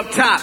up top.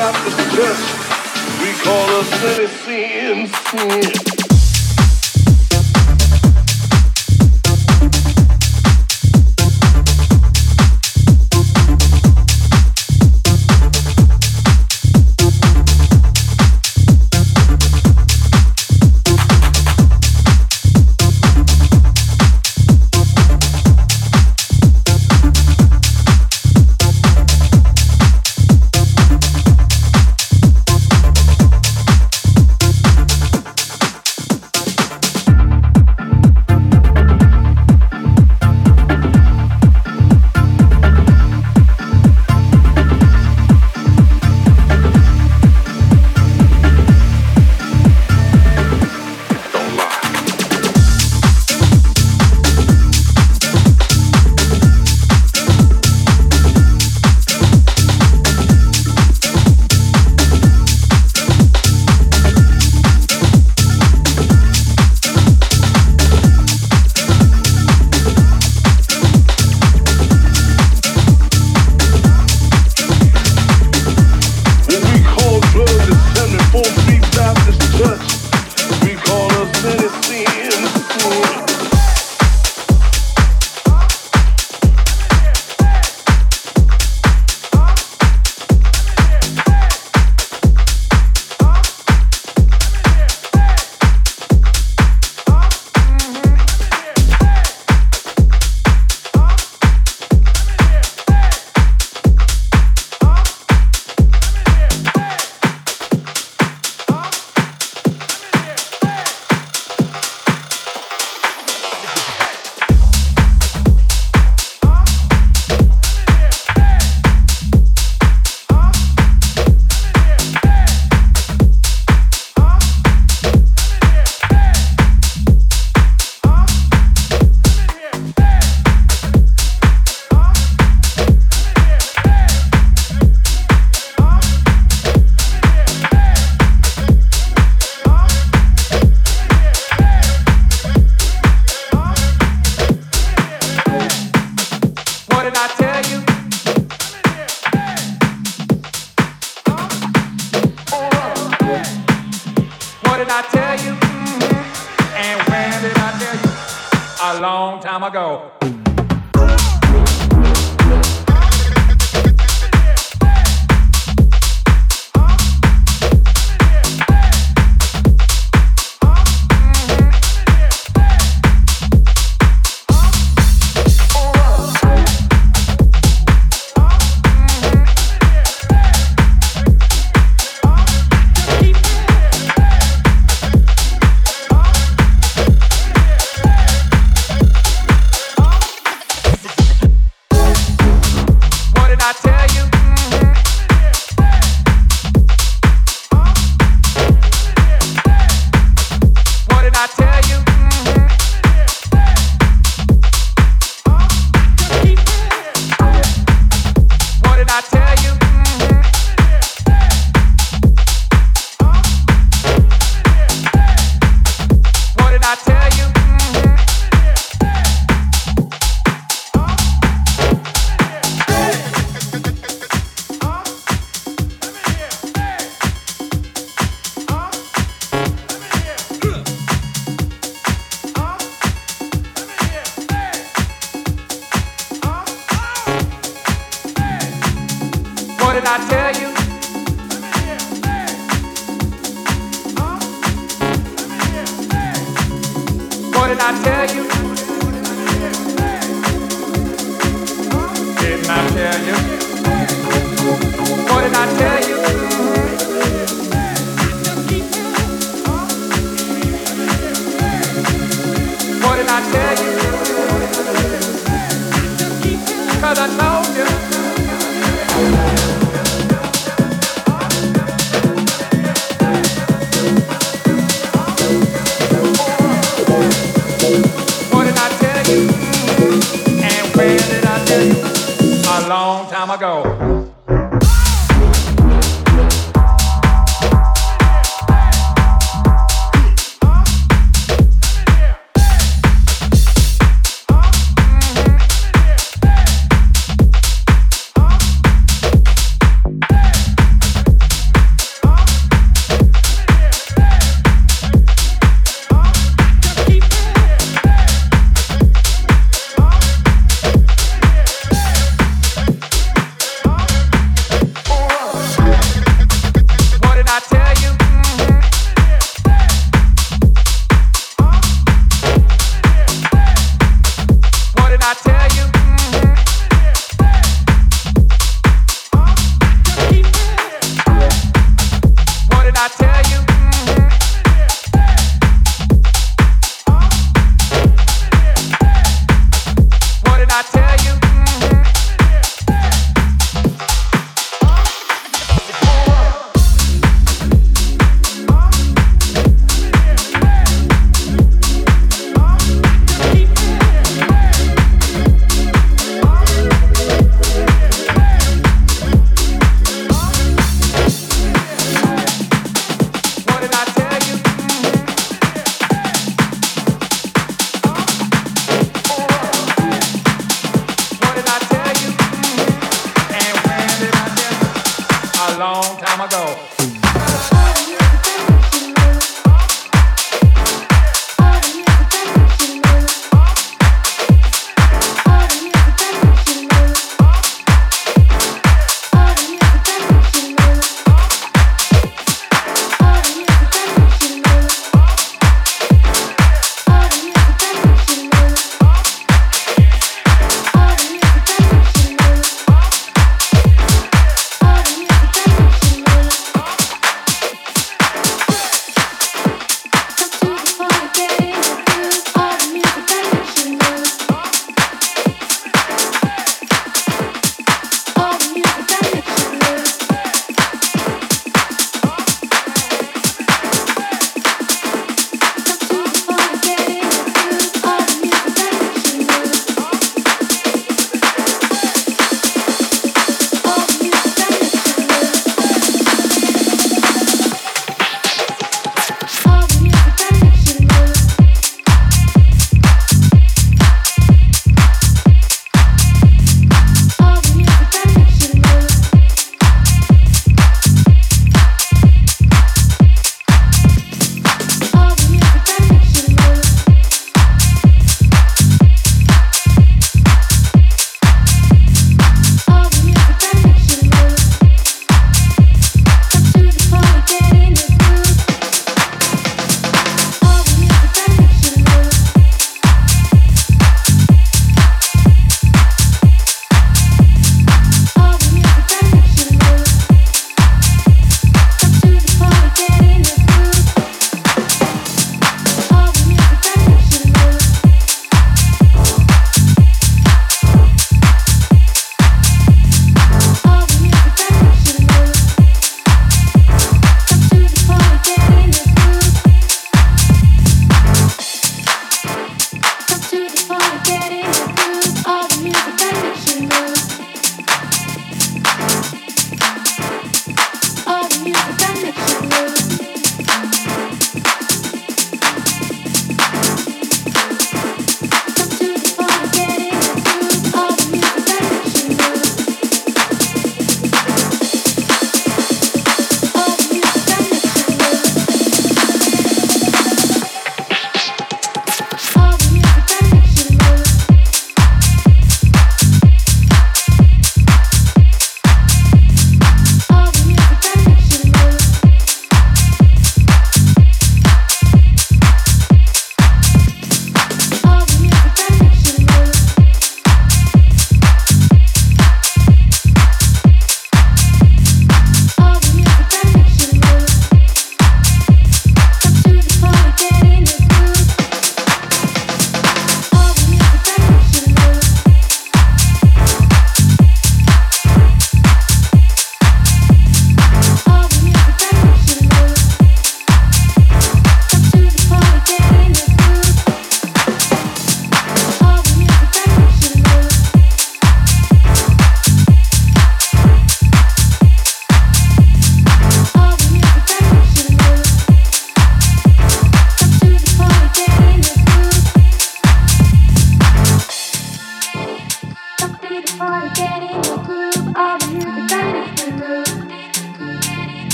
got the best. We call us sin.